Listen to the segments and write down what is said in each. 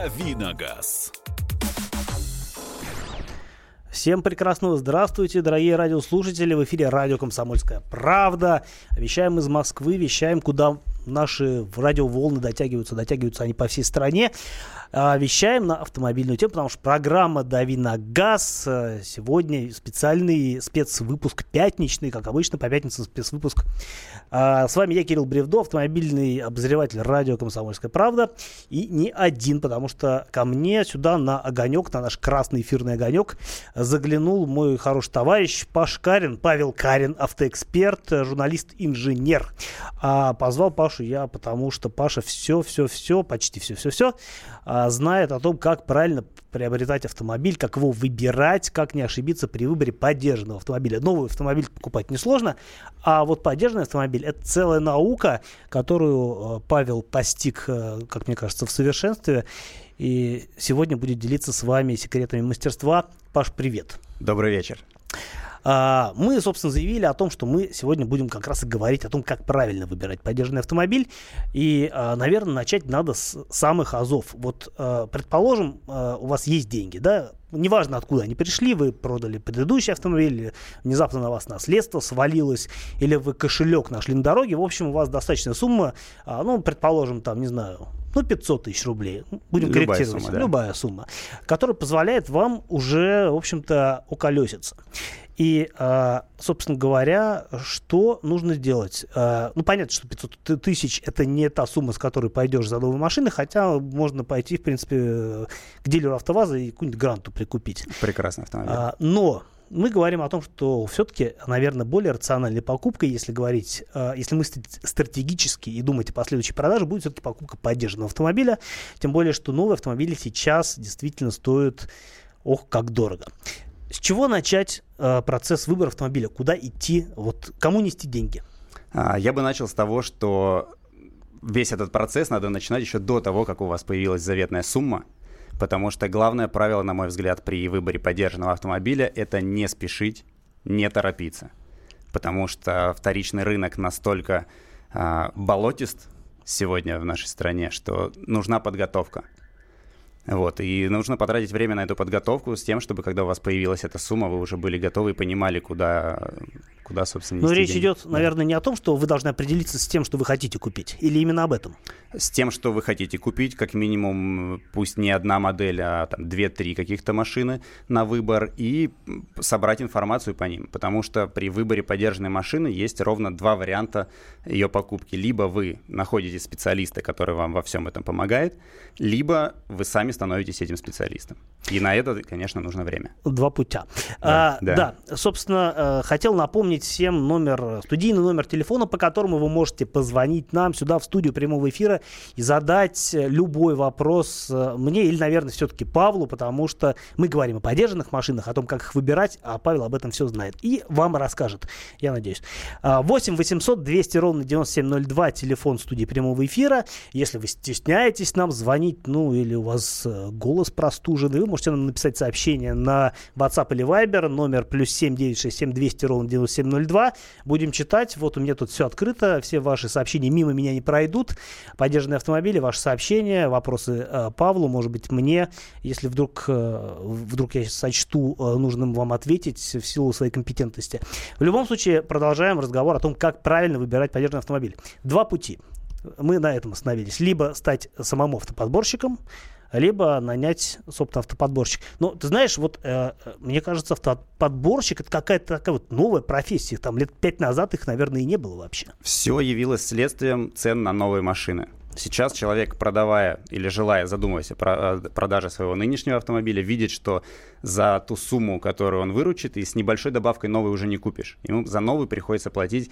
Давиногаз. Всем прекрасного здравствуйте, дорогие радиослушатели. В эфире радио «Комсомольская правда». Вещаем из Москвы, вещаем, куда наши радиоволны дотягиваются, дотягиваются они по всей стране. А, вещаем на автомобильную тему, потому что программа «Дави на газ». Э, сегодня специальный спецвыпуск пятничный, как обычно, по пятницам спецвыпуск. А, с вами я, Кирилл Бревдо, автомобильный обозреватель радио «Комсомольская правда». И не один, потому что ко мне сюда на огонек, на наш красный эфирный огонек, заглянул мой хороший товарищ Паш Карин, Павел Карин, автоэксперт, журналист-инженер. А позвал Пашу я, потому что Паша все-все-все, почти все-все-все знает о том, как правильно приобретать автомобиль, как его выбирать, как не ошибиться при выборе поддержанного автомобиля. Новый автомобиль покупать несложно, а вот поддержанный автомобиль – это целая наука, которую э, Павел постиг, э, как мне кажется, в совершенстве. И сегодня будет делиться с вами секретами мастерства. Паш, привет. Добрый вечер. А, мы, собственно, заявили о том, что мы сегодня будем как раз и говорить о том, как правильно выбирать поддержанный автомобиль. И, а, наверное, начать надо с самых азов. Вот, а, предположим, у вас есть деньги, да, неважно откуда они пришли, вы продали предыдущий автомобиль, внезапно на вас наследство свалилось, или вы кошелек нашли на дороге, в общем, у вас достаточная сумма, ну, предположим, там, не знаю, ну, 500 тысяч рублей, будем любая корректировать, сумма, да. любая сумма, которая позволяет вам уже, в общем-то, уколеситься. И, а, собственно говоря, что нужно сделать? А, ну, понятно, что 500 тысяч – это не та сумма, с которой пойдешь за новой машиной, хотя можно пойти, в принципе, к дилеру АвтоВАЗа и какую-нибудь гранту прикупить. Прекрасный автомобиль. А, но мы говорим о том, что все-таки, наверное, более рациональной покупкой, если говорить, если мыслить стратегически и думать о последующей продаже, будет все-таки покупка поддержанного автомобиля. Тем более, что новые автомобили сейчас действительно стоят, ох, как дорого. С чего начать э, процесс выбора автомобиля? Куда идти? Вот кому нести деньги? А, я бы начал с того, что весь этот процесс надо начинать еще до того, как у вас появилась заветная сумма, потому что главное правило, на мой взгляд, при выборе поддержанного автомобиля – это не спешить, не торопиться, потому что вторичный рынок настолько а, болотист сегодня в нашей стране, что нужна подготовка. Вот, и нужно потратить время на эту подготовку с тем, чтобы когда у вас появилась эта сумма, вы уже были готовы и понимали, куда, куда собственно, Но речь деньги. идет, наверное, не о том, что вы должны определиться с тем, что вы хотите купить, или именно об этом? С тем, что вы хотите купить, как минимум, пусть не одна модель, а там две-три каких-то машины на выбор, и собрать информацию по ним, потому что при выборе поддержанной машины есть ровно два варианта ее покупки. Либо вы находите специалиста, который вам во всем этом помогает, либо вы сами становитесь этим специалистом. И на это, конечно, нужно время. Два путя. Да, а, да. да. собственно, э, хотел напомнить всем номер, студийный номер телефона, по которому вы можете позвонить нам сюда в студию прямого эфира и задать любой вопрос э, мне или, наверное, все-таки Павлу, потому что мы говорим о поддержанных машинах, о том, как их выбирать, а Павел об этом все знает. И вам расскажет, я надеюсь. 8 800 200 ровно 9702, телефон студии прямого эфира. Если вы стесняетесь нам звонить, ну или у вас э, голос простуженный, вы можете нам написать сообщение на WhatsApp или Viber, номер плюс 7967 200 ровно 9702. Будем читать. Вот у меня тут все открыто, все ваши сообщения мимо меня не пройдут. Поддержанные автомобили, ваши сообщения, вопросы э, Павлу, может быть, мне, если вдруг, э, вдруг я сочту нужным вам ответить в силу своей компетентности. В любом случае, продолжаем разговор о том, как правильно выбирать поддержанный автомобиль. Два пути. Мы на этом остановились. Либо стать самому автоподборщиком, либо нанять, собственно, автоподборщик. Но ты знаешь, вот э, мне кажется, автоподборщик это какая-то такая вот новая профессия. Там лет пять назад их, наверное, и не было вообще. Все явилось следствием цен на новые машины. Сейчас человек, продавая или желая, задумываясь о продаже своего нынешнего автомобиля, видит, что за ту сумму, которую он выручит, и с небольшой добавкой новый уже не купишь. Ему за новый приходится платить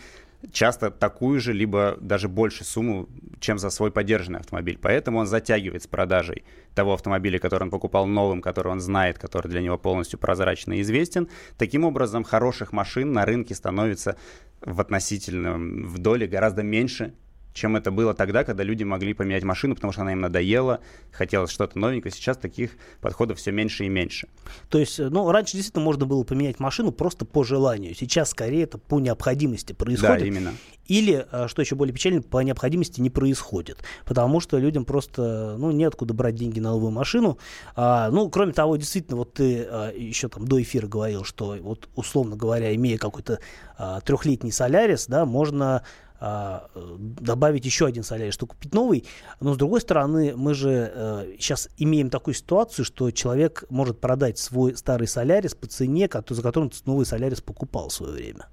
часто такую же, либо даже больше сумму, чем за свой поддержанный автомобиль. Поэтому он затягивает с продажей того автомобиля, который он покупал новым, который он знает, который для него полностью прозрачно и известен. Таким образом, хороших машин на рынке становится в относительном в доле гораздо меньше, чем это было тогда, когда люди могли поменять машину, потому что она им надоела, хотелось что-то новенькое. Сейчас таких подходов все меньше и меньше. То есть, ну, раньше действительно можно было поменять машину просто по желанию. Сейчас скорее это по необходимости происходит. Да, именно. Или, э, что еще более печально, по необходимости не происходит. Потому что людям просто, ну, неоткуда брать деньги на новую машину. А, ну, кроме того, действительно, вот ты а, еще там до эфира говорил, что вот, условно говоря, имея какой-то а, трехлетний Солярис, да, можно а, добавить еще один солярий, что купить новый. Но с другой стороны, мы же э, сейчас имеем такую ситуацию, что человек может продать свой старый солярис по цене, за которым новый солярис покупал в свое время.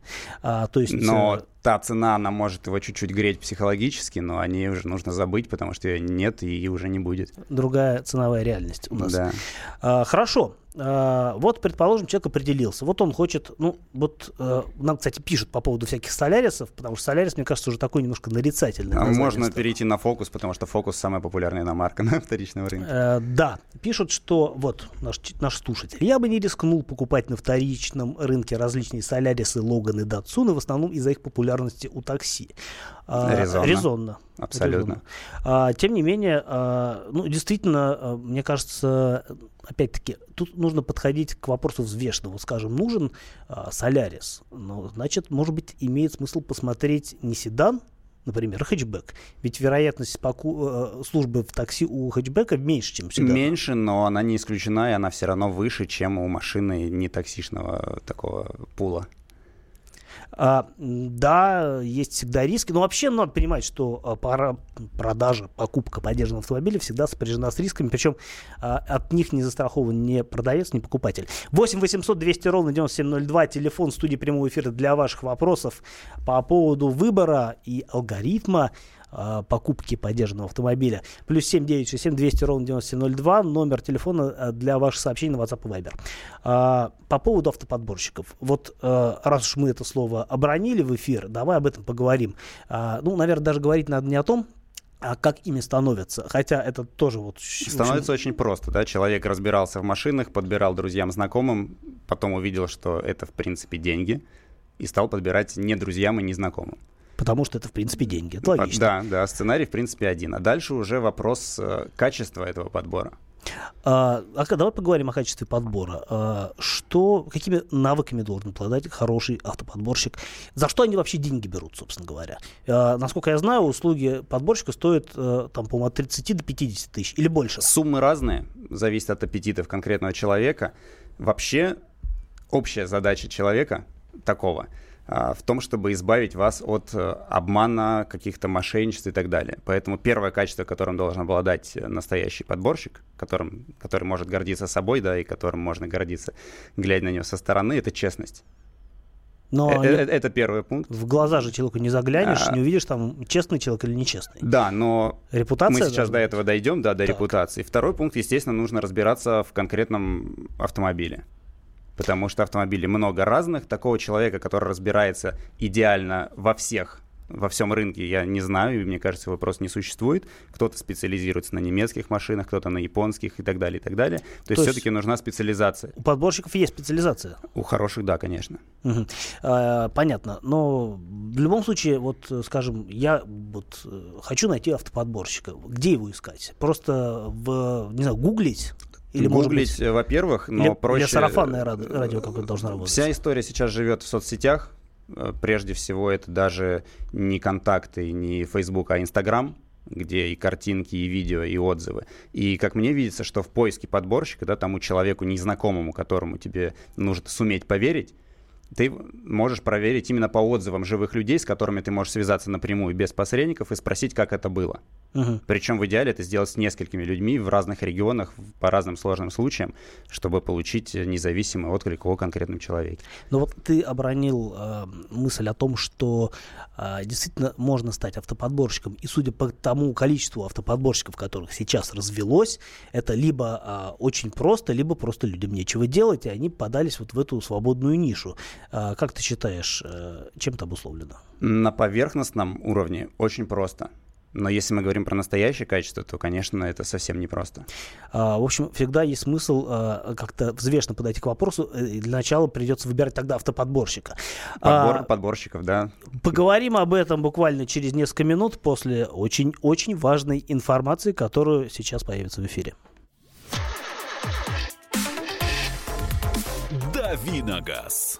А, то есть, но э, та цена, она может его чуть-чуть греть психологически, но о ней уже нужно забыть, потому что ее нет и уже не будет. Другая ценовая реальность у нас. Да. А, хорошо. А, вот, предположим, человек определился. Вот он хочет, ну, вот э, нам, кстати, пишут по поводу всяких солярисов, потому что солярис, мне кажется, уже такой немножко нарицательный. А можно перейти на фокус, потому что фокус самая популярная иномарка на вторичном рынке. Э, да, пишут, что вот наш, наш слушатель. Я бы не рискнул покупать на вторичном рынке различные солярисы, Логаны, Датсуны, в основном из-за их популярности у такси. А, резонно. Резонно. Абсолютно. А, тем не менее, а, ну, действительно, а, мне кажется, опять-таки, тут нужно подходить к вопросу взвешенно. Вот, скажем, нужен а, Солярис. Ну, значит, может быть, имеет смысл посмотреть не седан, например, хэтчбэк. Ведь вероятность поку- э, службы в такси у хэтчбека меньше, чем седана. Меньше, но она не исключена, и она все равно выше, чем у машины не таксишного такого пула. А, да, есть всегда риски, но вообще надо понимать, что а, пара, продажа, покупка поддержанного автомобиля всегда сопряжена с рисками, причем а, от них не застрахован ни продавец, ни покупатель. 8 800 200 ровно 9702, телефон студии прямого эфира для ваших вопросов по поводу выбора и алгоритма а, покупки поддержанного автомобиля. Плюс 7 967 200 ровно 9702, номер телефона а, для ваших сообщений на WhatsApp и Viber. А, по поводу автоподборщиков. Вот раз уж мы это слово обронили в эфир, давай об этом поговорим. Ну, наверное, даже говорить надо не о том, а как ими становятся? Хотя это тоже вот... Становится очень... очень просто, да? Человек разбирался в машинах, подбирал друзьям, знакомым, потом увидел, что это, в принципе, деньги, и стал подбирать не друзьям и не знакомым. Потому что это, в принципе, деньги. Это логично. Да, да, сценарий, в принципе, один. А дальше уже вопрос э, качества этого подбора. А, а давай поговорим о качестве подбора. А, что, какими навыками должен обладать хороший автоподборщик? За что они вообще деньги берут, собственно говоря? А, насколько я знаю, услуги подборщика стоят, а, там, по-моему, от 30 до 50 тысяч или больше. Суммы разные, зависит от аппетитов конкретного человека. Вообще, общая задача человека такого – в том, чтобы избавить вас от э, обмана, каких-то мошенничеств и так далее. Поэтому первое качество, которым должен обладать настоящий подборщик, которым, который может гордиться собой, да, и которым можно гордиться, глядя на него со стороны, это честность. Но это, э, это первый пункт. В глаза же человеку не заглянешь, а, не увидишь, там, честный человек или нечестный. Да, но Репутация мы сейчас до этого дойдем, да, до так. репутации. Второй пункт, естественно, нужно разбираться в конкретном автомобиле потому что автомобилей много разных. Такого человека, который разбирается идеально во всех во всем рынке я не знаю, и мне кажется, его просто не существует. Кто-то специализируется на немецких машинах, кто-то на японских и так далее, и так далее. То, То есть, есть все-таки нужна специализация. У подборщиков есть специализация? У хороших, да, конечно. Угу. А, понятно. Но в любом случае, вот, скажем, я вот э, хочу найти автоподборщика. Где его искать? Просто в, не знаю, гуглить? Или, Гуглить, быть, во-первых, но или, проще... Или сарафанное радио какое-то должно работать. Вся история сейчас живет в соцсетях. Э, прежде всего, это даже не контакты, не Facebook, а Instagram где и картинки, и видео, и отзывы. И как мне видится, что в поиске подборщика, да, тому человеку незнакомому, которому тебе нужно суметь поверить, ты можешь проверить именно по отзывам живых людей, с которыми ты можешь связаться напрямую без посредников и спросить, как это было. Угу. Причем в идеале это сделать с несколькими людьми в разных регионах по разным сложным случаям, чтобы получить независимый отклик о конкретном человеке. Ну вот ты обронил э, мысль о том, что э, действительно можно стать автоподборщиком, и судя по тому количеству автоподборщиков, которых сейчас развелось, это либо э, очень просто, либо просто людям нечего делать, и они подались вот в эту свободную нишу. Э, как ты считаешь, э, чем это обусловлено? На поверхностном уровне очень просто Но если мы говорим про настоящее качество, то, конечно, это совсем непросто. А, в общем, всегда есть смысл а, как-то взвешенно подойти к вопросу. И для начала придется выбирать тогда автоподборщика. Подбор а, подборщиков, да. Поговорим об этом буквально через несколько минут после очень-очень важной информации, которую сейчас появится в эфире. Давиногаз.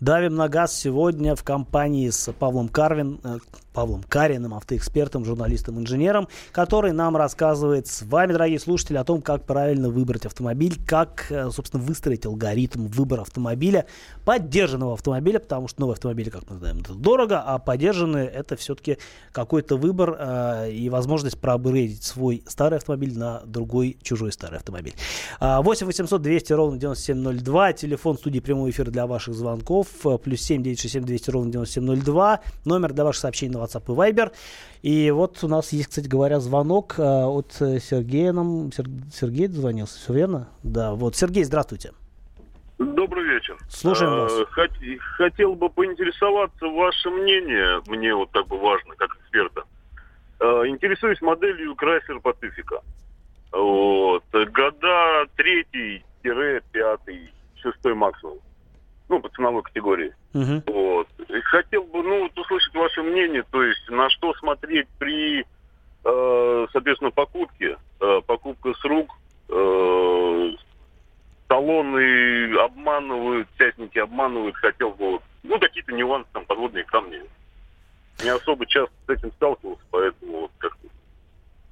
Давим на газ сегодня в компании с Павлом Карвин, э, Павлом Кариным, автоэкспертом, журналистом, инженером, который нам рассказывает с вами, дорогие слушатели, о том, как правильно выбрать автомобиль, как, э, собственно, выстроить алгоритм выбора автомобиля, поддержанного автомобиля, потому что новые автомобили, как мы знаем, это дорого, а поддержанные это все-таки какой-то выбор э, и возможность проапгрейдить свой старый автомобиль на другой чужой старый автомобиль. 8 800 200 ровно 9702, телефон студии прямого эфира для ваших звонков, э, плюс 7 967 200 ровно 9702, номер для ваших сообщений WhatsApp и Viber. И вот у нас есть, кстати говоря, звонок э, от Сергея нам. Сергей дозвонился, все верно? Да, вот. Сергей, здравствуйте. Добрый вечер. Слушаем вас. Э, хотел бы поинтересоваться ваше мнение, мне вот так бы важно, как эксперта. Э, интересуюсь моделью Chrysler Pacifica. Вот. Года третий-пятый, шестой максимум ну, по ценовой категории. Uh-huh. Вот. И хотел бы, ну, вот услышать ваше мнение, то есть на что смотреть при, э, соответственно, покупке, э, покупка с рук, э, талоны обманывают, частники обманывают, хотел бы, ну, какие-то нюансы, там, подводные камни. Не особо часто с этим сталкивался, поэтому вот как-то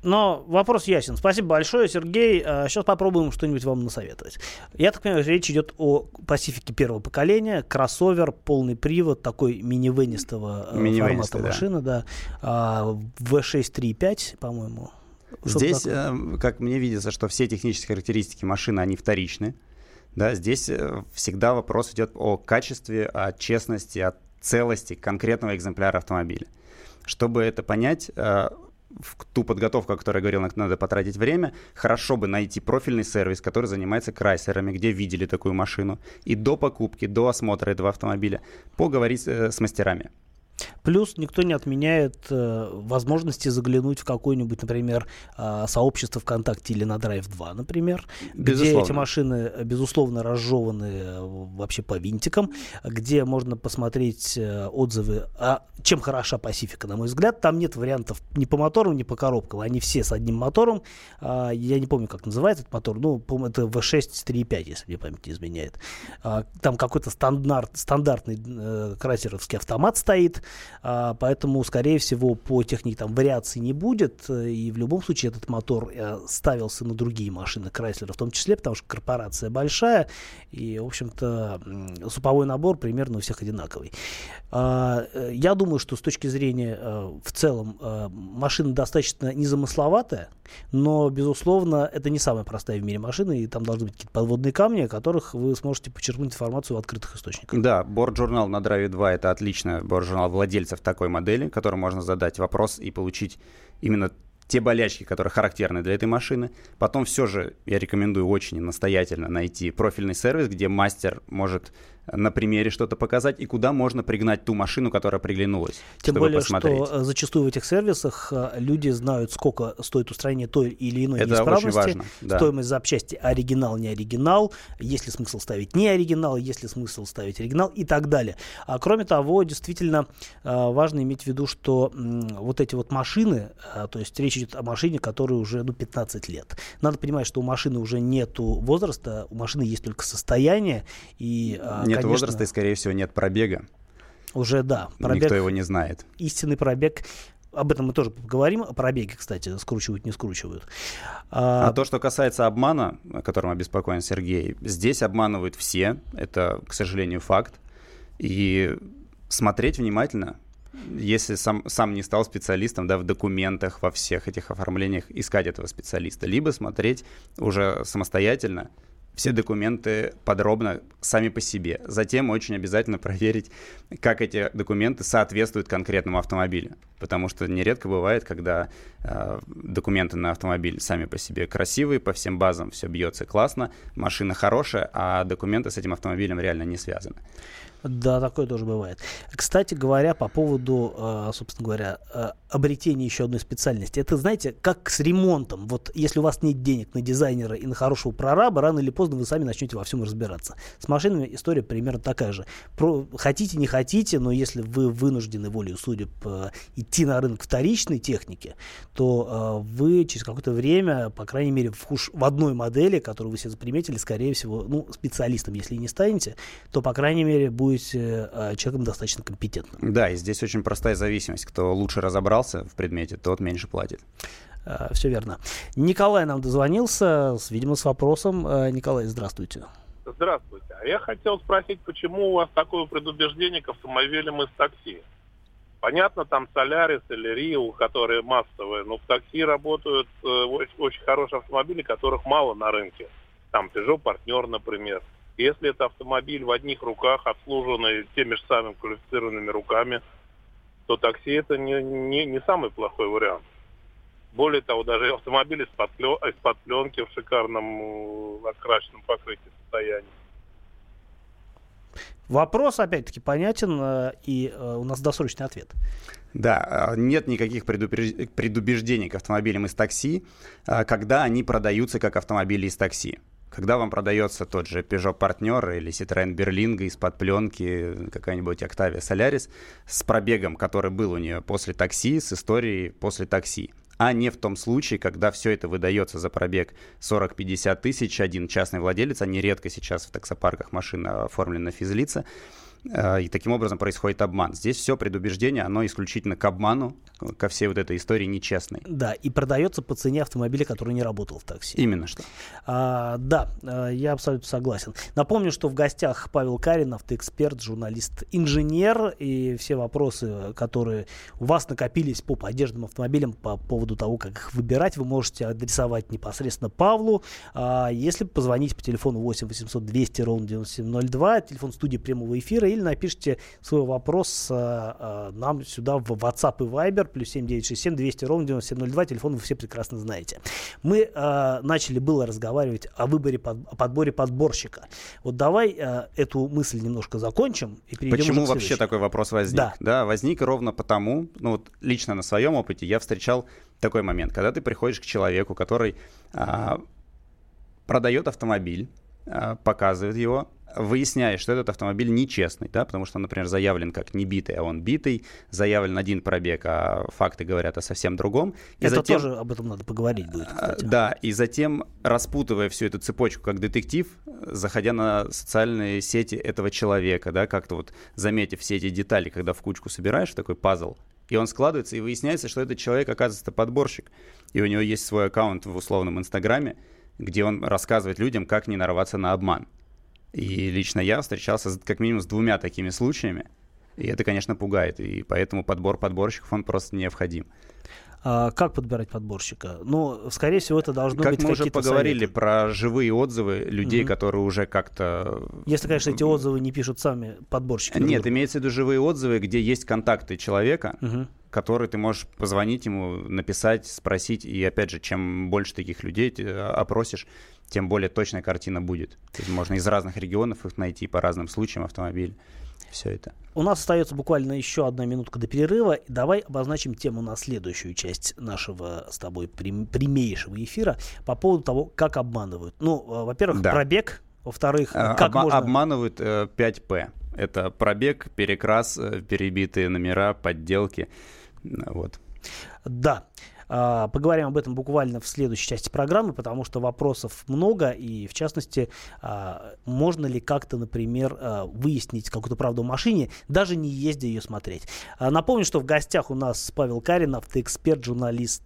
но вопрос ясен. Спасибо большое, Сергей. Сейчас а, попробуем что-нибудь вам насоветовать. Я так понимаю, речь идет о Пасифике первого поколения, кроссовер, полный привод, такой мини-венистого мини э, формата да. машины, да. V6 3.5, по-моему. Здесь, э, как мне видится, что все технические характеристики машины, они вторичны. Да, здесь э, всегда вопрос идет о качестве, о честности, о целости конкретного экземпляра автомобиля. Чтобы это понять, в ту подготовку, о которой я говорил, надо потратить время, хорошо бы найти профильный сервис, который занимается крайсерами, где видели такую машину, и до покупки, до осмотра этого автомобиля поговорить э, с мастерами. Плюс никто не отменяет э, возможности заглянуть в какое-нибудь, например, э, сообщество ВКонтакте или на Drive 2, например, безусловно. где эти машины, э, безусловно, разжеваны э, вообще по винтикам, где можно посмотреть э, отзывы, а чем хороша Пасифика, на мой взгляд. Там нет вариантов ни по моторам, ни по коробкам. Они все с одним мотором. Э, я не помню, как называется этот мотор. Ну, по это V6 3.5, если мне память не изменяет. Э, там какой-то стандарт, стандартный э, крайсеровский автомат стоит а, поэтому, скорее всего, по технике там вариаций не будет, и в любом случае этот мотор э, ставился на другие машины Chrysler в том числе, потому что корпорация большая, и, в общем-то, суповой набор примерно у всех одинаковый. А, э, я думаю, что с точки зрения э, в целом машина достаточно незамысловатая, но, безусловно, это не самая простая в мире машина, и там должны быть какие-то подводные камни, о которых вы сможете почерпнуть информацию в открытых источниках. Да, борт-журнал на Drive 2 это отлично, борт-журнал владельцев такой модели, которым можно задать вопрос и получить именно те болячки, которые характерны для этой машины. Потом все же я рекомендую очень настоятельно найти профильный сервис, где мастер может на примере что-то показать и куда можно пригнать ту машину, которая приглянулась. Тем более, посмотреть. что э, зачастую в этих сервисах э, люди знают, сколько стоит устранение той или иной Это неисправности, очень важно, да. стоимость запчасти оригинал, не оригинал, есть ли смысл ставить не оригинал, есть ли смысл ставить оригинал и так далее. А кроме того, действительно э, важно иметь в виду, что вот эти вот машины, то есть речь идет о машине, которой уже ну, 15 лет. Надо понимать, что у машины уже нету возраста, у машины есть только состояние и не нет конечно, возраста и, скорее всего, нет пробега. Уже, да. Пробег, Никто его не знает. Истинный пробег об этом мы тоже поговорим. Пробеги, кстати, скручивают, не скручивают. А, а то, что касается обмана, о котором обеспокоен Сергей, здесь обманывают все. Это, к сожалению, факт. И смотреть внимательно, если сам, сам не стал специалистом, да, в документах, во всех этих оформлениях искать этого специалиста, либо смотреть уже самостоятельно, все документы подробно сами по себе. Затем очень обязательно проверить, как эти документы соответствуют конкретному автомобилю. Потому что нередко бывает, когда э, документы на автомобиль сами по себе красивые, по всем базам все бьется классно, машина хорошая, а документы с этим автомобилем реально не связаны. Да, такое тоже бывает. Кстати говоря, по поводу, э, собственно говоря, э, обретения еще одной специальности. Это, знаете, как с ремонтом. Вот если у вас нет денег на дизайнера и на хорошего прораба, рано или поздно вы сами начнете во всем разбираться. С машинами история примерно такая же. Про, хотите, не хотите, но если вы вынуждены волей судеб э, идти на рынок вторичной техники, то вы через какое-то время, по крайней мере, в, уж в одной модели, которую вы себе заприметили, скорее всего, ну, специалистом, если не станете, то, по крайней мере, будет чувствуете э, человеком достаточно компетентным. Да, и здесь очень простая зависимость. Кто лучше разобрался в предмете, тот меньше платит. Э, Все верно. Николай нам дозвонился, видимо, с вопросом. Э, Николай, здравствуйте. Здравствуйте. А я хотел спросить, почему у вас такое предубеждение к автомобилям из такси? Понятно, там Солярис или Рио, которые массовые, но в такси работают э, очень, очень хорошие автомобили, которых мало на рынке. Там Peugeot партнер, например. Если это автомобиль в одних руках, обслуженный теми же самыми квалифицированными руками, то такси это не, не, не самый плохой вариант. Более того, даже автомобиль из-под, из пленки в шикарном э, окрашенном покрытии состоянии. Вопрос, опять-таки, понятен, э, и э, у нас досрочный ответ. Да, нет никаких предубеждений к автомобилям из такси, когда они продаются как автомобили из такси. Когда вам продается тот же Peugeot Partner или Citroёn Berlingo из-под пленки, какая-нибудь Octavia Solaris с пробегом, который был у нее после такси, с историей после такси, а не в том случае, когда все это выдается за пробег 40-50 тысяч, один частный владелец, а нередко сейчас в таксопарках машина оформлена физлица, и таким образом происходит обман. Здесь все предубеждение, оно исключительно к обману, ко всей вот этой истории нечестной. Да, и продается по цене автомобиля, который не работал в такси. Именно что. А, да, э, я абсолютно согласен. Напомню, что в гостях Павел Карин, автоэксперт, журналист, инженер, и все вопросы, которые у вас накопились по поддержанным автомобилям по поводу того, как их выбирать, вы можете адресовать непосредственно Павлу. А, если позвонить по телефону 8 800 200 ровно 9702, телефон студии прямого эфира, или напишите свой вопрос э, нам сюда в WhatsApp и Viber, плюс 7967 200 ровно 9702, телефон вы все прекрасно знаете. Мы э, начали было разговаривать о выборе, о подборе подборщика. Вот давай э, эту мысль немножко закончим и перейдем Почему вообще такой вопрос возник? Да. да, возник ровно потому, ну вот лично на своем опыте я встречал такой момент, когда ты приходишь к человеку, который а, продает автомобиль, а, показывает его, выясняешь, что этот автомобиль нечестный, да, потому что, например, заявлен как не битый, а он битый, заявлен один пробег, а факты говорят о совсем другом. И Это затем, тоже об этом надо поговорить будет, а, кстати. Да, и затем, распутывая всю эту цепочку как детектив, заходя на социальные сети этого человека, да, как-то вот заметив все эти детали, когда в кучку собираешь такой пазл, и он складывается, и выясняется, что этот человек, оказывается, подборщик, и у него есть свой аккаунт в условном Инстаграме, где он рассказывает людям, как не нарваться на обман. И лично я встречался как минимум с двумя такими случаями. И это, конечно, пугает. И поэтому подбор подборщиков, он просто необходим. А как подбирать подборщика? Ну, скорее всего, это должно как быть мы уже поговорили советы. про живые отзывы людей, угу. которые уже как-то... Если, конечно, эти отзывы не пишут сами подборщики. Нет, имеется в виду живые отзывы, где есть контакты человека, угу. который ты можешь позвонить ему, написать, спросить. И опять же, чем больше таких людей ты опросишь, тем более точная картина будет. То есть можно из разных регионов их найти по разным случаям автомобиль. Все это. У нас остается буквально еще одна минутка до перерыва. Давай обозначим тему на следующую часть нашего с тобой прям, прямейшего эфира по поводу того, как обманывают. Ну, э, во-первых, да. пробег. Во-вторых, э, как Обма- можно... Обманывают э, 5П. Это пробег, перекрас, э, перебитые номера, подделки. Вот. Да. А, поговорим об этом буквально в следующей части программы, потому что вопросов много, и в частности, а, можно ли как-то, например, а, выяснить какую-то правду в машине, даже не ездя ее смотреть. Напомню, что в гостях у нас Павел Карин, автоэксперт, журналист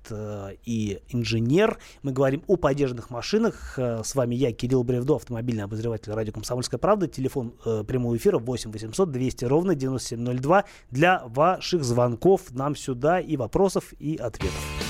и инженер. Мы говорим о подержанных машинах. С вами я, Кирилл Бревдо, автомобильный обозреватель радио «Комсомольская правда». Телефон э, прямого эфира 8 800 200 ровно 9702 для ваших звонков нам сюда и вопросов, и ответов.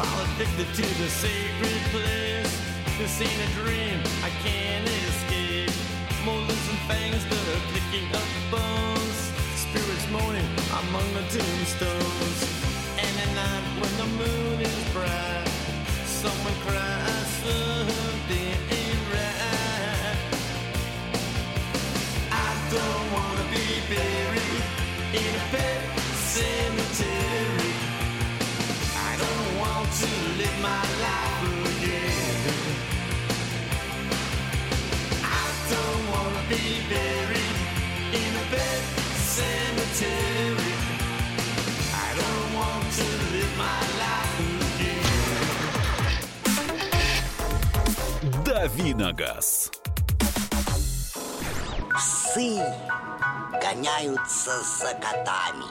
Fall addicted to the sacred place. This ain't a dream, I can't escape. Molars and fangs that are picking up bones. Spirits moaning among the tombstones. And at night when the moon is bright, someone cries something ain't right. I don't wanna be buried in a pet cemetery. Live my life again. I don't wanna be buried in a pet cemetery. I don't want to live my life again. Дави на газ. Псы гоняются за котами.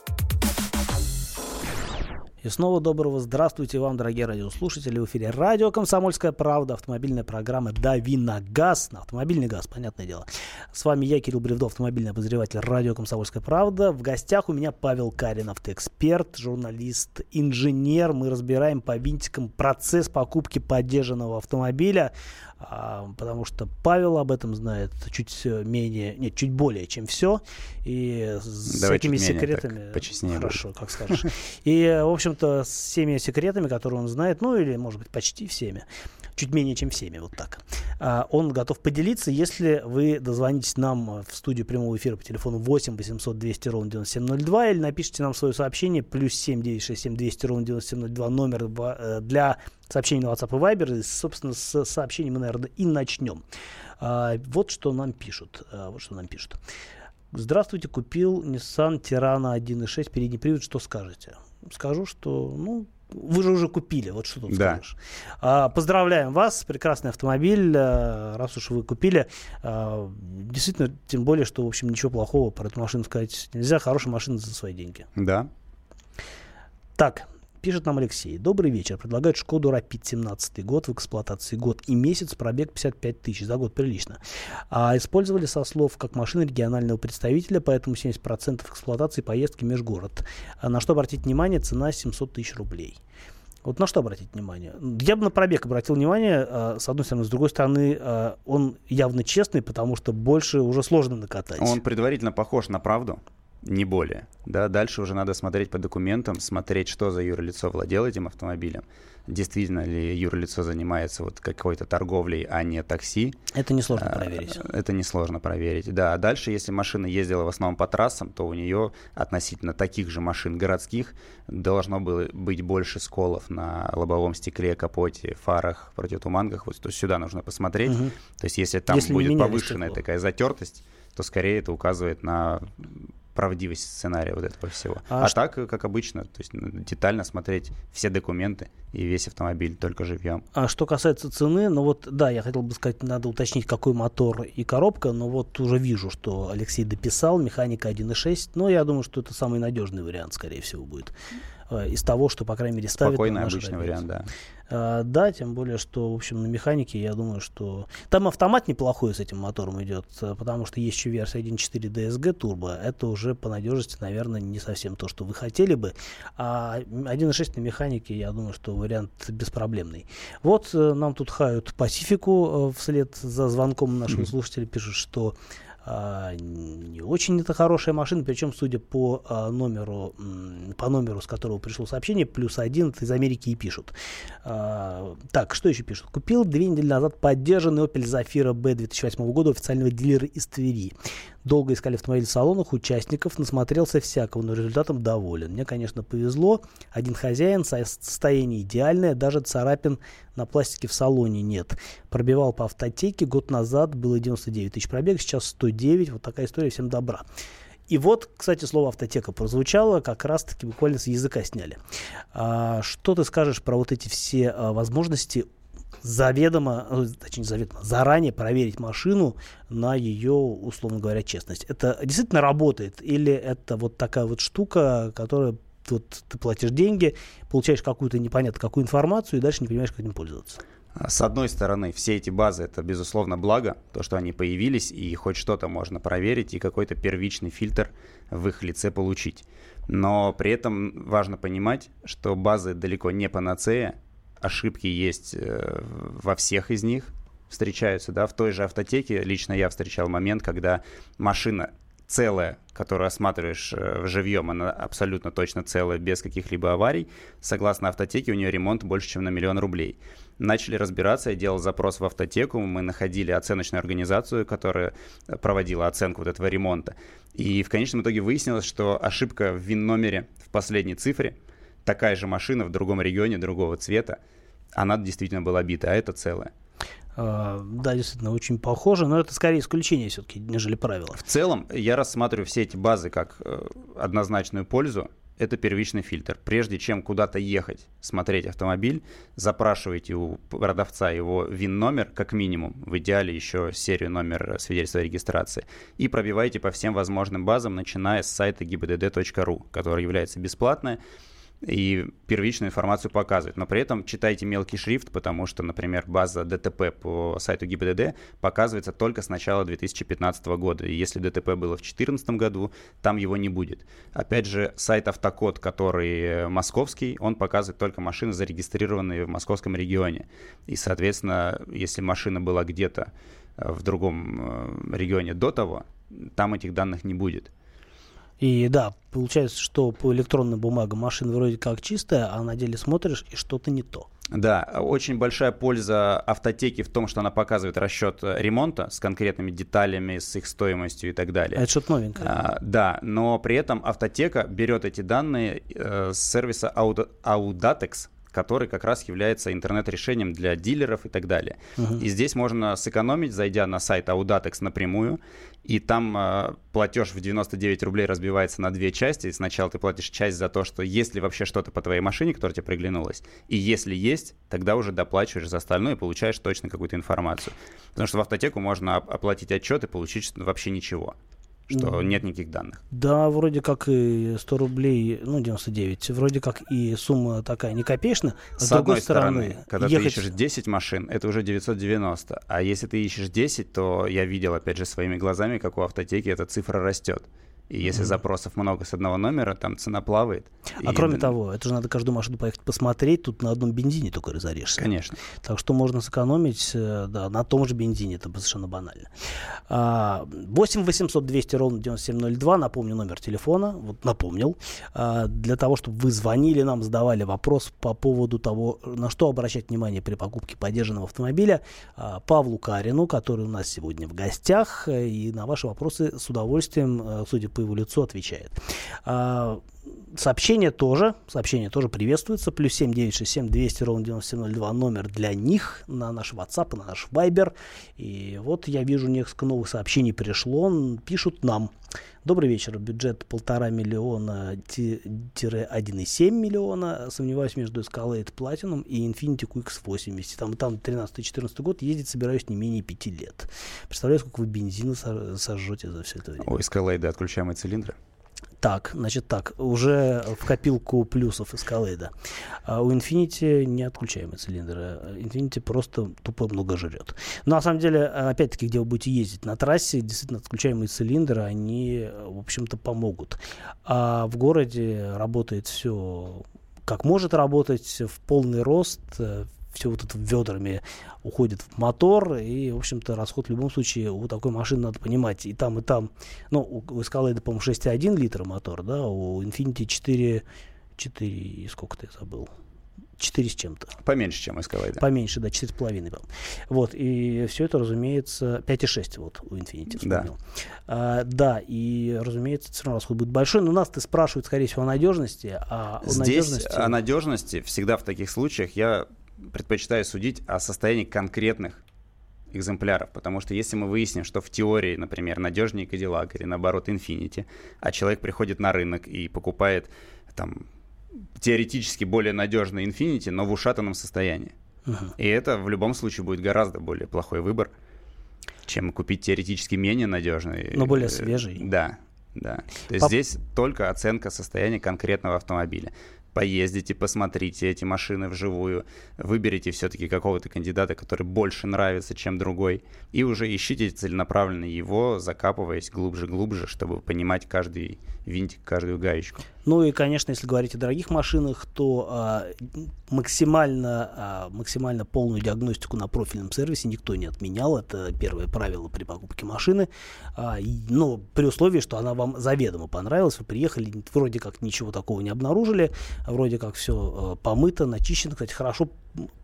И снова доброго здравствуйте вам, дорогие радиослушатели. В эфире радио «Комсомольская правда», автомобильная программа «Дави на газ», на автомобильный газ, понятное дело. С вами я, Кирилл Бревдо, автомобильный обозреватель радио «Комсомольская правда». В гостях у меня Павел Карин, автоэксперт, журналист, инженер. Мы разбираем по винтикам процесс покупки поддержанного автомобиля, потому что Павел об этом знает чуть менее, нет, чуть более, чем все. И с Давай этими менее, секретами... так, Хорошо, как скажешь. И, в общем-то, с всеми секретами, которые он знает, ну или, может быть, почти всеми, чуть менее, чем всеми, вот так. А, Он готов поделиться, если вы дозвонитесь нам в студию прямого эфира по телефону 8 800 200 ровно 9702 или напишите нам свое сообщение плюс 7 967 200 ровно 9702 номер э, для сообщений на WhatsApp и Viber. И, собственно, с сообщений мы, наверное, и начнем. А, Вот что нам пишут. А, Вот что нам пишут. Здравствуйте, купил Nissan Tirana 1.6 передний привод, что скажете? Скажу, что, ну, вы же уже купили, вот что тут Да. скажешь. А, поздравляем вас, прекрасный автомобиль, а, раз уж вы купили. А, действительно, тем более, что, в общем, ничего плохого про эту машину сказать нельзя. Хорошая машина за свои деньги. Да. Так, пишет нам Алексей. Добрый вечер. Предлагают Шкоду Рапид 17 год в эксплуатации год и месяц, пробег 55 тысяч. За год прилично. А использовали со слов как машины регионального представителя, поэтому 70% эксплуатации поездки межгород. А на что обратить внимание? Цена 700 тысяч рублей. Вот на что обратить внимание? Я бы на пробег обратил внимание, а, с одной стороны. С другой стороны, а, он явно честный, потому что больше уже сложно накатать. Он предварительно похож на правду. Не более. Да, дальше уже надо смотреть по документам, смотреть, что за юрлицо владел этим автомобилем, действительно ли юрлицо занимается вот какой-то торговлей, а не такси. Это несложно а, проверить. Это несложно проверить, да. А дальше, если машина ездила в основном по трассам, то у нее относительно таких же машин городских должно было быть больше сколов на лобовом стекле, капоте, фарах, противотуманках. Вот, то есть сюда нужно посмотреть. Угу. То есть если там если будет повышенная стекло. такая затертость, то скорее это указывает на правдивость сценария вот этого всего. А, а так, как обычно, то есть ну, детально смотреть все документы и весь автомобиль только живьем. А что касается цены, ну вот, да, я хотел бы сказать, надо уточнить, какой мотор и коробка, но вот уже вижу, что Алексей дописал, механика 1.6, но я думаю, что это самый надежный вариант, скорее всего, будет. Э, из того, что, по крайней мере, ставит Спокойный обычный вариант, да. А, да, тем более, что, в общем, на механике, я думаю, что... Там автомат неплохой с этим мотором идет, э, потому что есть еще версия 1.4 DSG турбо. Это уже по надежности, наверное, не совсем то, что вы хотели бы. А 1.6 на механике, я думаю, что вариант беспроблемный. Вот нам тут хают Пасифику вслед за звонком нашего слушателя пишут, что не очень это хорошая машина, причем, судя по а, номеру, по номеру, с которого пришло сообщение, плюс один, это из Америки и пишут. А, так, что еще пишут? Купил две недели назад поддержанный Opel Zafira B 2008 года официального дилера из Твери. Долго искали автомобиль в салонах участников, насмотрелся всякого, но результатом доволен. Мне, конечно, повезло. Один хозяин, состояние идеальное, даже царапин на пластике в салоне нет. Пробивал по автотеке, год назад было 99 тысяч пробег, сейчас 109. Вот такая история, всем добра. И вот, кстати, слово автотека прозвучало, как раз-таки буквально с языка сняли. А, что ты скажешь про вот эти все а, возможности заведомо, ну, точнее заведомо, заранее проверить машину на ее, условно говоря, честность. Это действительно работает или это вот такая вот штука, которая вот ты платишь деньги, получаешь какую-то непонятно какую информацию и дальше не понимаешь, как этим пользоваться. С одной стороны, все эти базы это безусловно благо, то, что они появились, и хоть что-то можно проверить, и какой-то первичный фильтр в их лице получить. Но при этом важно понимать, что базы далеко не панацея, ошибки есть э, во всех из них, встречаются, да, в той же автотеке лично я встречал момент, когда машина целая, которую осматриваешь э, живьем, она абсолютно точно целая, без каких-либо аварий. Согласно автотеке, у нее ремонт больше, чем на миллион рублей. Начали разбираться, я делал запрос в автотеку, мы находили оценочную организацию, которая проводила оценку вот этого ремонта. И в конечном итоге выяснилось, что ошибка в ВИН-номере в последней цифре – такая же машина в другом регионе, другого цвета, она действительно была бита, а это целая. Uh, да, действительно, очень похоже, но это скорее исключение все-таки, нежели правило. В целом, я рассматриваю все эти базы как э, однозначную пользу. Это первичный фильтр. Прежде чем куда-то ехать, смотреть автомобиль, запрашивайте у продавца его ВИН-номер, как минимум, в идеале еще серию номер свидетельства о регистрации, и пробивайте по всем возможным базам, начиная с сайта gibdd.ru, который является бесплатной и первичную информацию показывает. Но при этом читайте мелкий шрифт, потому что, например, база ДТП по сайту ГИБДД показывается только с начала 2015 года. И если ДТП было в 2014 году, там его не будет. Опять же, сайт Автокод, который московский, он показывает только машины, зарегистрированные в московском регионе. И, соответственно, если машина была где-то в другом э, регионе до того, там этих данных не будет. И да, получается, что по электронным бумагам машина вроде как чистая, а на деле смотришь, и что-то не то. Да, очень большая польза автотеки в том, что она показывает расчет ремонта с конкретными деталями, с их стоимостью и так далее. А это что-то новенькое. А, да, но при этом автотека берет эти данные э, с сервиса Audatex, который как раз является интернет-решением для дилеров и так далее. Uh-huh. И здесь можно сэкономить, зайдя на сайт Audatex напрямую, и там э, платеж в 99 рублей разбивается на две части. И сначала ты платишь часть за то, что есть ли вообще что-то по твоей машине, которая тебе приглянулась, и если есть, тогда уже доплачиваешь за остальное и получаешь точно какую-то информацию. Потому что в автотеку можно оплатить отчет и получить вообще ничего что нет никаких данных. Да, вроде как и 100 рублей, ну, 99, вроде как и сумма такая не копеечная. А с, с другой стороны, стороны когда ехать... ты ищешь 10 машин, это уже 990. А если ты ищешь 10, то я видел, опять же, своими глазами, как у автотеки эта цифра растет. И если mm-hmm. запросов много с одного номера, там цена плавает. А и... кроме того, это же надо каждую машину поехать посмотреть, тут на одном бензине только разоришься. Конечно. Так что можно сэкономить э, да, на том же бензине, это совершенно банально. 8 800 200 ровно 9702, напомню номер телефона, вот напомнил, а, для того, чтобы вы звонили нам, задавали вопрос по поводу того, на что обращать внимание при покупке поддержанного автомобиля а, Павлу Карину, который у нас сегодня в гостях, и на ваши вопросы с удовольствием, э, судя по его лицу, отвечает. А, сообщение тоже, сообщение тоже приветствуется. Плюс 7967 200 ровно 9702 номер для них на наш WhatsApp на наш Viber. И вот я вижу несколько новых сообщений пришло. Пишут нам. Добрый вечер. Бюджет полтора миллиона 1,7 миллиона. Сомневаюсь между Escalade Platinum и Infiniti QX80. Там, там 13-14 год. Ездить собираюсь не менее 5 лет. Представляю, сколько вы бензина сожжете за все это время. У Escalade отключаемые цилиндры? Так, значит так, уже в копилку плюсов Escalade. А у Infinity не отключаемые цилиндры. Infinity просто тупо много жрет. Но на самом деле, опять-таки, где вы будете ездить на трассе, действительно отключаемые цилиндры, они, в общем-то, помогут. А в городе работает все как может работать в полный рост, все вот это ведрами уходит в мотор, и, в общем-то, расход в любом случае у такой машины надо понимать. И там, и там, ну, у, Escalade, по-моему, 6,1 литра мотор, да, у Infiniti 4, 4, сколько-то я забыл, 4 с чем-то. Поменьше, чем Escalade. Поменьше, да, 4,5. Вот, и все это, разумеется, 5,6 вот у Infiniti вспомнил. Да. А, да, и, разумеется, все равно расход будет большой, но нас ты спрашивают, скорее всего, о надежности, а о Здесь надежности... о надежности всегда в таких случаях я предпочитаю судить о состоянии конкретных экземпляров, потому что если мы выясним, что в теории, например, надежнее Cadillac или наоборот Infinity, а человек приходит на рынок и покупает там теоретически более надежный Infinity, но в ушатанном состоянии. Uh-huh. И это в любом случае будет гораздо более плохой выбор, чем купить теоретически менее надежный. Но более свежий. Да, да. То есть Поп... здесь только оценка состояния конкретного автомобиля поездите, посмотрите эти машины вживую, выберите все-таки какого-то кандидата, который больше нравится, чем другой, и уже ищите целенаправленно его, закапываясь глубже-глубже, чтобы понимать каждый винтик, каждую гаечку. Ну и, конечно, если говорить о дорогих машинах, то а, максимально, а, максимально полную диагностику на профильном сервисе никто не отменял. Это первое правило при покупке машины. А, и, но при условии, что она вам заведомо понравилась, вы приехали, вроде как ничего такого не обнаружили, вроде как все а, помыто, начищено. Кстати, хорошо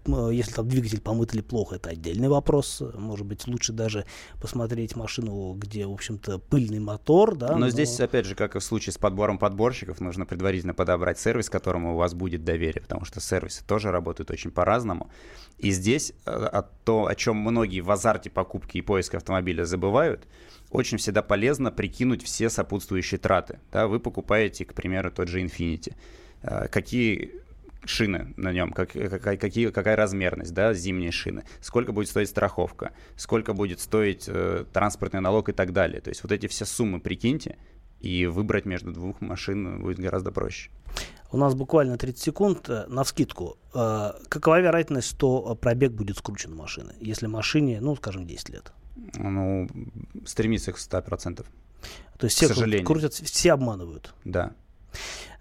если там двигатель помыт или плохо, это отдельный вопрос. Может быть, лучше даже посмотреть машину, где, в общем-то, пыльный мотор. Да, но, но здесь, опять же, как и в случае с подбором подборщиков, нужно предварительно подобрать сервис, которому у вас будет доверие, потому что сервисы тоже работают очень по-разному. И здесь э, о, то, о чем многие в азарте покупки и поиска автомобиля забывают, очень всегда полезно прикинуть все сопутствующие траты. Да, вы покупаете, к примеру, тот же Infinity. Э, какие шины на нем, как, какая, какие, какая размерность, да, зимние шины, сколько будет стоить страховка, сколько будет стоить э, транспортный налог и так далее. То есть вот эти все суммы прикиньте, и выбрать между двух машин будет гораздо проще. У нас буквально 30 секунд э, на вскидку. Э, какова вероятность, что пробег будет скручен машины, если машине, ну, скажем, 10 лет? Ну, стремится к 100%. То есть все крутят, все обманывают? Да.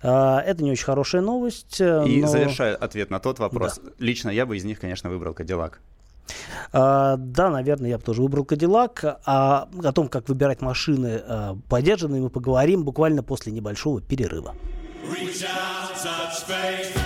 А, это не очень хорошая новость. Э, И но... завершая ответ на тот вопрос, да. лично я бы из них, конечно, выбрал Кадиллак. А, да, наверное, я бы тоже выбрал Кадиллак. А о том, как выбирать машины а, подержанные, мы поговорим буквально после небольшого перерыва. Reach out, Давиногаз.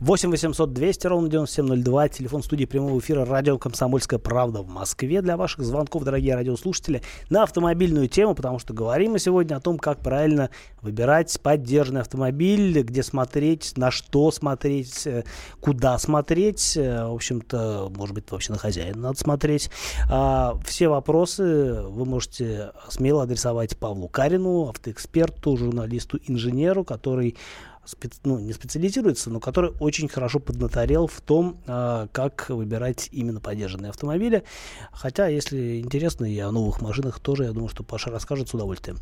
8 800 200 ровно 9702, телефон студии прямого эфира радио «Комсомольская правда» в Москве для ваших звонков, дорогие радиослушатели, на автомобильную тему, потому что говорим мы сегодня о том, как правильно выбирать поддержанный автомобиль, где смотреть, на что смотреть, э, куда смотреть, э, в общем-то, может быть, вообще на хозяина надо смотреть. А, все вопросы вы можете смело адресовать Павлу Карину, автоэксперту, журналисту, инженеру, который спец, ну, не специализируется, но который очень хорошо поднаторел в том, э, как выбирать именно поддержанные автомобили. Хотя, если интересно, и о новых машинах тоже, я думаю, что Паша расскажет с удовольствием.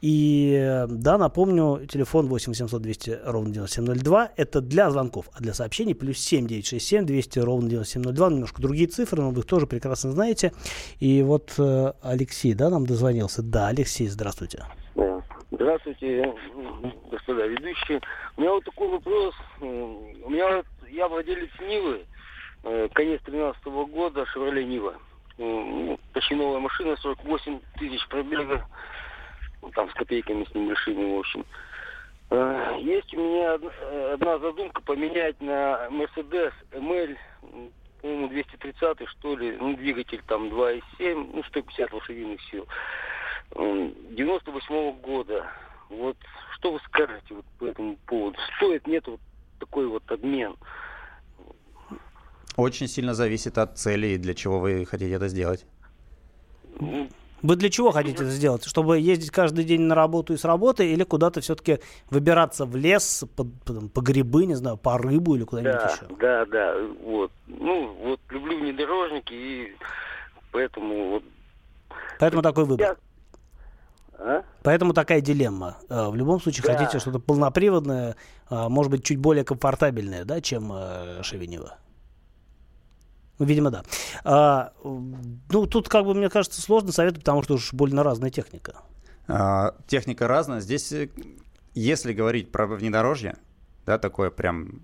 И да, напомню, телефон 8 800 200 ровно 9702. Это для звонков, а для сообщений плюс 7 967 200 ровно 9702. Немножко другие цифры, но вы их тоже прекрасно знаете. И вот э, Алексей, да, нам дозвонился. Да, Алексей, здравствуйте. Здравствуйте, господа ведущие. У меня вот такой вопрос. У меня я владелец Нивы, э, конец 13 -го года, Шевроле Нива. Ну, почти новая машина, 48 тысяч пробега, ну, там с копейками с небольшими, в общем. Э, есть у меня одна задумка поменять на Mercedes ML, по-моему, 230 что ли, ну, двигатель там 2,7, ну, 150 лошадиных сил. 98 -го года. Вот что вы скажете вот по этому поводу? Стоит, нет вот такой вот обмен? Очень сильно зависит от цели и для чего вы хотите это сделать. Вы для чего хотите это сделать? Чтобы ездить каждый день на работу и с работы, или куда-то все-таки выбираться в лес по, по, по грибы, не знаю, по рыбу или куда-нибудь да, еще? Да, да, вот. Ну, вот люблю внедорожники, и поэтому вот... Поэтому такой выбор. А? Поэтому такая дилемма. Э, в любом случае, да. хотите что-то полноприводное, а, может быть, чуть более комфортабельное, да, чем э, Шевинева? Ну, видимо, да. А, ну, тут, как бы, мне кажется, сложно советовать, потому что уж больно разная техника. А, техника разная. Здесь, э, если говорить про внедорожье, да, такое прям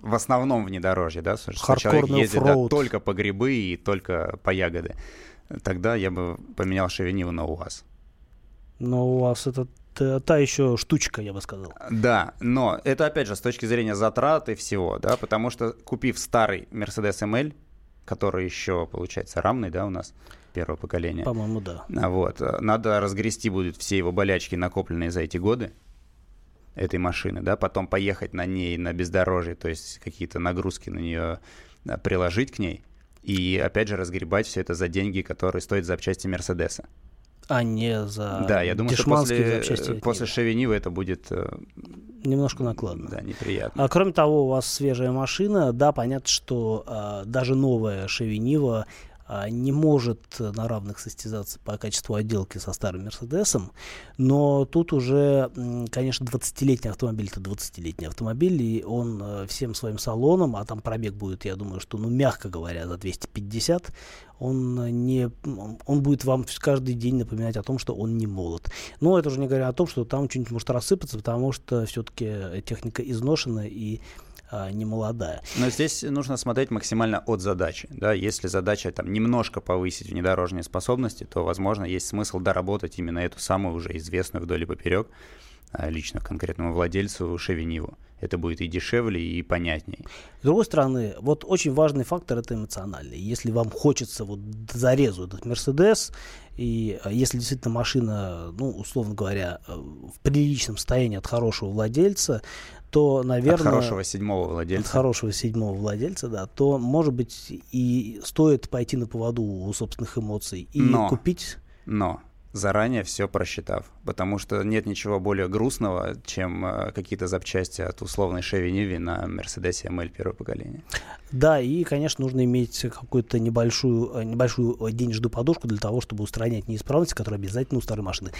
в основном внедорожье, да, что человек ездит да, только по грибы и только по ягоды, тогда я бы поменял Шевиниву на УАЗ. Но у вас это та еще штучка, я бы сказал. Да, но это опять же с точки зрения затрат и всего, да, потому что купив старый Mercedes ML, который еще, получается, рамный, да, у нас первого поколения. По-моему, да. А Вот, надо разгрести будет все его болячки, накопленные за эти годы этой машины, да, потом поехать на ней на бездорожье, то есть какие-то нагрузки на нее приложить к ней, и опять же разгребать все это за деньги, которые стоят запчасти Мерседеса а не за Да, я думаю, что после, после Шевинива это будет... Э, Немножко накладно. Да, неприятно. А, кроме того, у вас свежая машина. Да, понятно, что а, даже новая Шевинива а, не может на равных состязаться по качеству отделки со старым Мерседесом, но тут уже, конечно, 20-летний автомобиль это 20-летний автомобиль, и он э, всем своим салоном, а там пробег будет, я думаю, что, ну, мягко говоря, за 250, он не, он будет вам каждый день напоминать о том, что он не молод. Но это уже не говоря о том, что там что-нибудь может рассыпаться, потому что все-таки техника изношена и а, не молодая. Но здесь нужно смотреть максимально от задачи. Да? Если задача там, немножко повысить внедорожные способности, то, возможно, есть смысл доработать именно эту самую уже известную вдоль и поперек а, лично конкретному владельцу Шевиниву. Это будет и дешевле, и понятнее. С другой стороны, вот очень важный фактор это эмоциональный. Если вам хочется вот зарезу этот Мерседес, и а, если действительно машина, ну, условно говоря, э, в приличном состоянии от хорошего владельца, то, наверное... От хорошего седьмого владельца. От хорошего седьмого владельца, да. То, может быть, и стоит пойти на поводу у собственных эмоций и но, купить... Но заранее все просчитав. Потому что нет ничего более грустного, чем э, какие-то запчасти от условной Chevy Nivi на Mercedes ML первого поколения. Да, и, конечно, нужно иметь какую-то небольшую, э, небольшую денежную подушку для того, чтобы устранять неисправности, которые обязательно у старой машины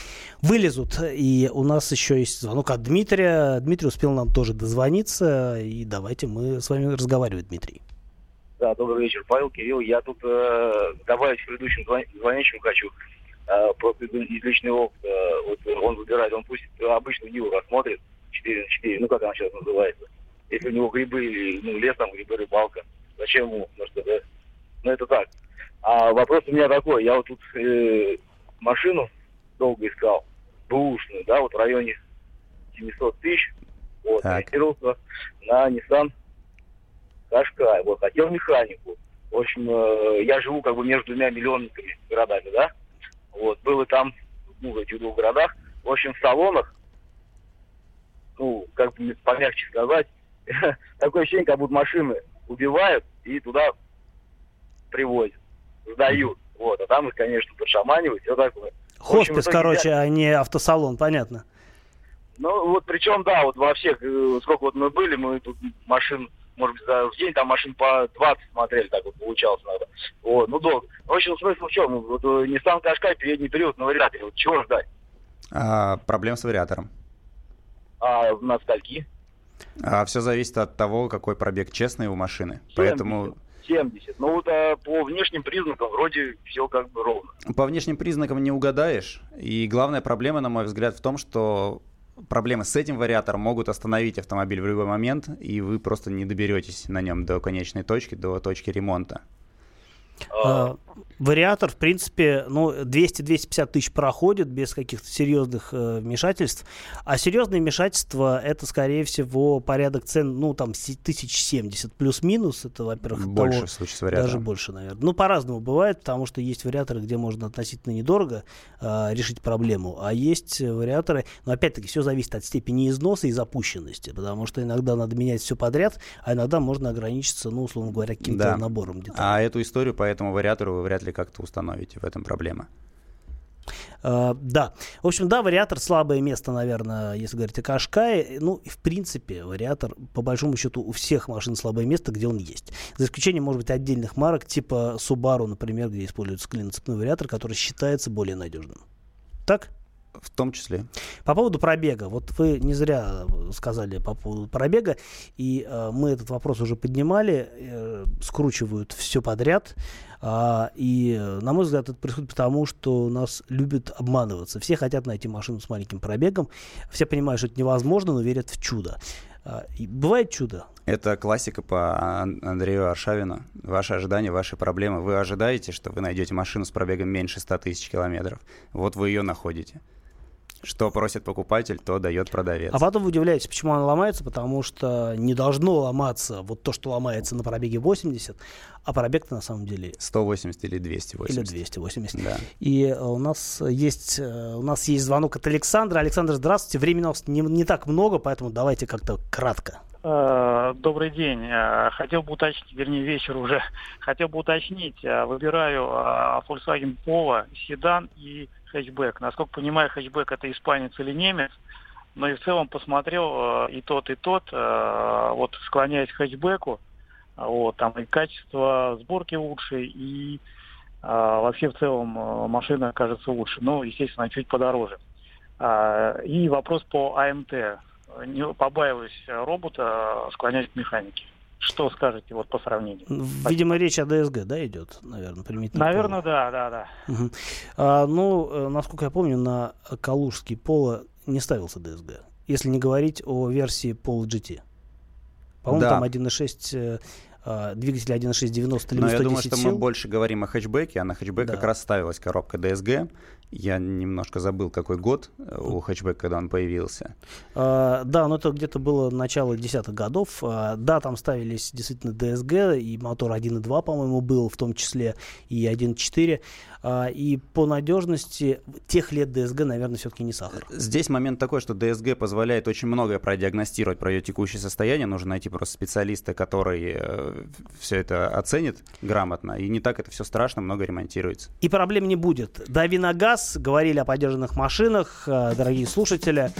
вылезут. И у нас еще есть звонок от Дмитрия. Дмитрий успел нам тоже дозвониться, и давайте мы с вами разговаривать, Дмитрий. Да, добрый вечер, Павел, Кирилл. Я тут э, добавить к предыдущим звонящим хочу э, про из личного опыта. Вот он выбирает, он пусть обычную Ниву рассмотрит, 4 на 4, ну как она сейчас называется. Если у него грибы ну, лес, там грибы, рыбалка, зачем ему Мерседес? Ну это так. А вопрос у меня такой, я вот тут э, машину долго искал, бэушную, да, вот в районе 700 тысяч, вот, ориентировался на Nissan Qashqai, вот, хотел механику. В общем, э, я живу как бы между двумя миллионниками городами, да, вот, был и там, ну, в этих двух городах. В общем, в салонах, ну, как бы помягче сказать, такое ощущение, как будто машины убивают и туда привозят, сдают. Вот, а там их, конечно, подшаманивают, все такое. Хоспис, общем, короче, я... а не автосалон, понятно. Ну, вот причем, да, вот во всех, э, сколько вот мы были, мы тут машин может быть, за, в день там машин по 20 смотрели, так вот получалось надо. Вот, ну долго. В общем, смысл в чем? Вот э, Nissan Qashqai передний период на вариаторе. Вот чего ждать? А, проблем с вариатором. А на скольки? А, все зависит от того, какой пробег честный у машины. 70. Поэтому 70. Ну вот а по внешним признакам вроде все как бы ровно. По внешним признакам не угадаешь. И главная проблема, на мой взгляд, в том, что проблемы с этим вариатором могут остановить автомобиль в любой момент, и вы просто не доберетесь на нем до конечной точки, до точки ремонта. А, вариатор, в принципе, ну, 200-250 тысяч проходит без каких-то серьезных э, вмешательств. А серьезные вмешательства это, скорее всего, порядок цен, ну, там, тысяч семьдесят плюс-минус. Это, во-первых, больше того, в случае с вариатором. Даже больше, наверное. Ну, по-разному бывает, потому что есть вариаторы, где можно относительно недорого э, решить проблему, а есть вариаторы, но опять-таки все зависит от степени износа и запущенности, потому что иногда надо менять все подряд, а иногда можно ограничиться, ну, условно говоря, каким-то да. набором деталей. А эту историю по этому вариатору вряд ли как-то установите. В этом проблема. Uh, да. В общем, да, вариатор слабое место, наверное, если говорить о Кашкае. Ну, в принципе, вариатор, по большому счету, у всех машин слабое место, где он есть. За исключением, может быть, отдельных марок, типа Subaru, например, где используется клиноцепной вариатор, который считается более надежным. Так? В том числе. По поводу пробега. Вот вы не зря сказали по поводу пробега, и э, мы этот вопрос уже поднимали. Э, скручивают все подряд. А, и, на мой взгляд, это происходит потому, что нас любят обманываться. Все хотят найти машину с маленьким пробегом. Все понимают, что это невозможно, но верят в чудо. И бывает чудо. Это классика по Андрею Аршавину. Ваши ожидания, ваши проблемы. Вы ожидаете, что вы найдете машину с пробегом меньше 100 тысяч километров. Вот вы ее находите. Что просит покупатель, то дает продавец. А потом вы удивляетесь, почему она ломается, потому что не должно ломаться вот то, что ломается на пробеге 80, а пробег-то на самом деле... 180 или 280. Или 280. Да. И э, у нас есть, э, у нас есть звонок от Александра. Александр, здравствуйте. Времени у нас не, не так много, поэтому давайте как-то кратко. Э, добрый день. Хотел бы уточнить, вернее, вечер уже. Хотел бы уточнить. Выбираю Volkswagen Polo, седан и хэтчбэк. Насколько понимаю, хэтчбэк это испанец или немец. Но и в целом посмотрел э, и тот, и тот, э, вот склоняясь к хэтчбеку, вот, там и качество сборки лучше, и вообще в целом машина кажется лучше, но, естественно, чуть подороже. А, и вопрос по АМТ. Не побаиваюсь робота склонять к механике. Что скажете вот по сравнению? Видимо, речь о ДСГ, да, идет, наверное, примитивно. Наверное, да, да, да. Угу. А, ну, э, насколько я помню, на Калужский Поло не ставился ДСГ, если не говорить о версии Polo GT. По-моему, да. там 1.6 э, двигатель 1.6 90 или Но я думаю, что сил. мы больше говорим о хэтчбеке, а на хэтчбек да. как раз ставилась коробка DSG. Я немножко забыл, какой год э, у хэтчбека, когда он появился. А, да, но это где-то было начало десятых годов. А, да, там ставились действительно DSG, и мотор 1.2, по-моему, был в том числе, и 1.4. А, и по надежности тех лет DSG, наверное, все-таки не сахар. Здесь момент такой, что DSG позволяет очень многое продиагностировать про ее текущее состояние. Нужно найти просто специалиста, который э, все это оценит грамотно. И не так это все страшно, много ремонтируется. И проблем не будет. Дави на газ, говорили о подержанных машинах, э, дорогие слушатели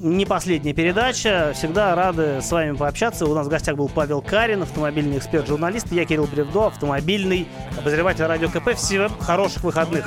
не последняя передача. Всегда рады с вами пообщаться. У нас в гостях был Павел Карин, автомобильный эксперт-журналист. Я Кирилл Бревдо, автомобильный обозреватель радио КП. Всем хороших выходных.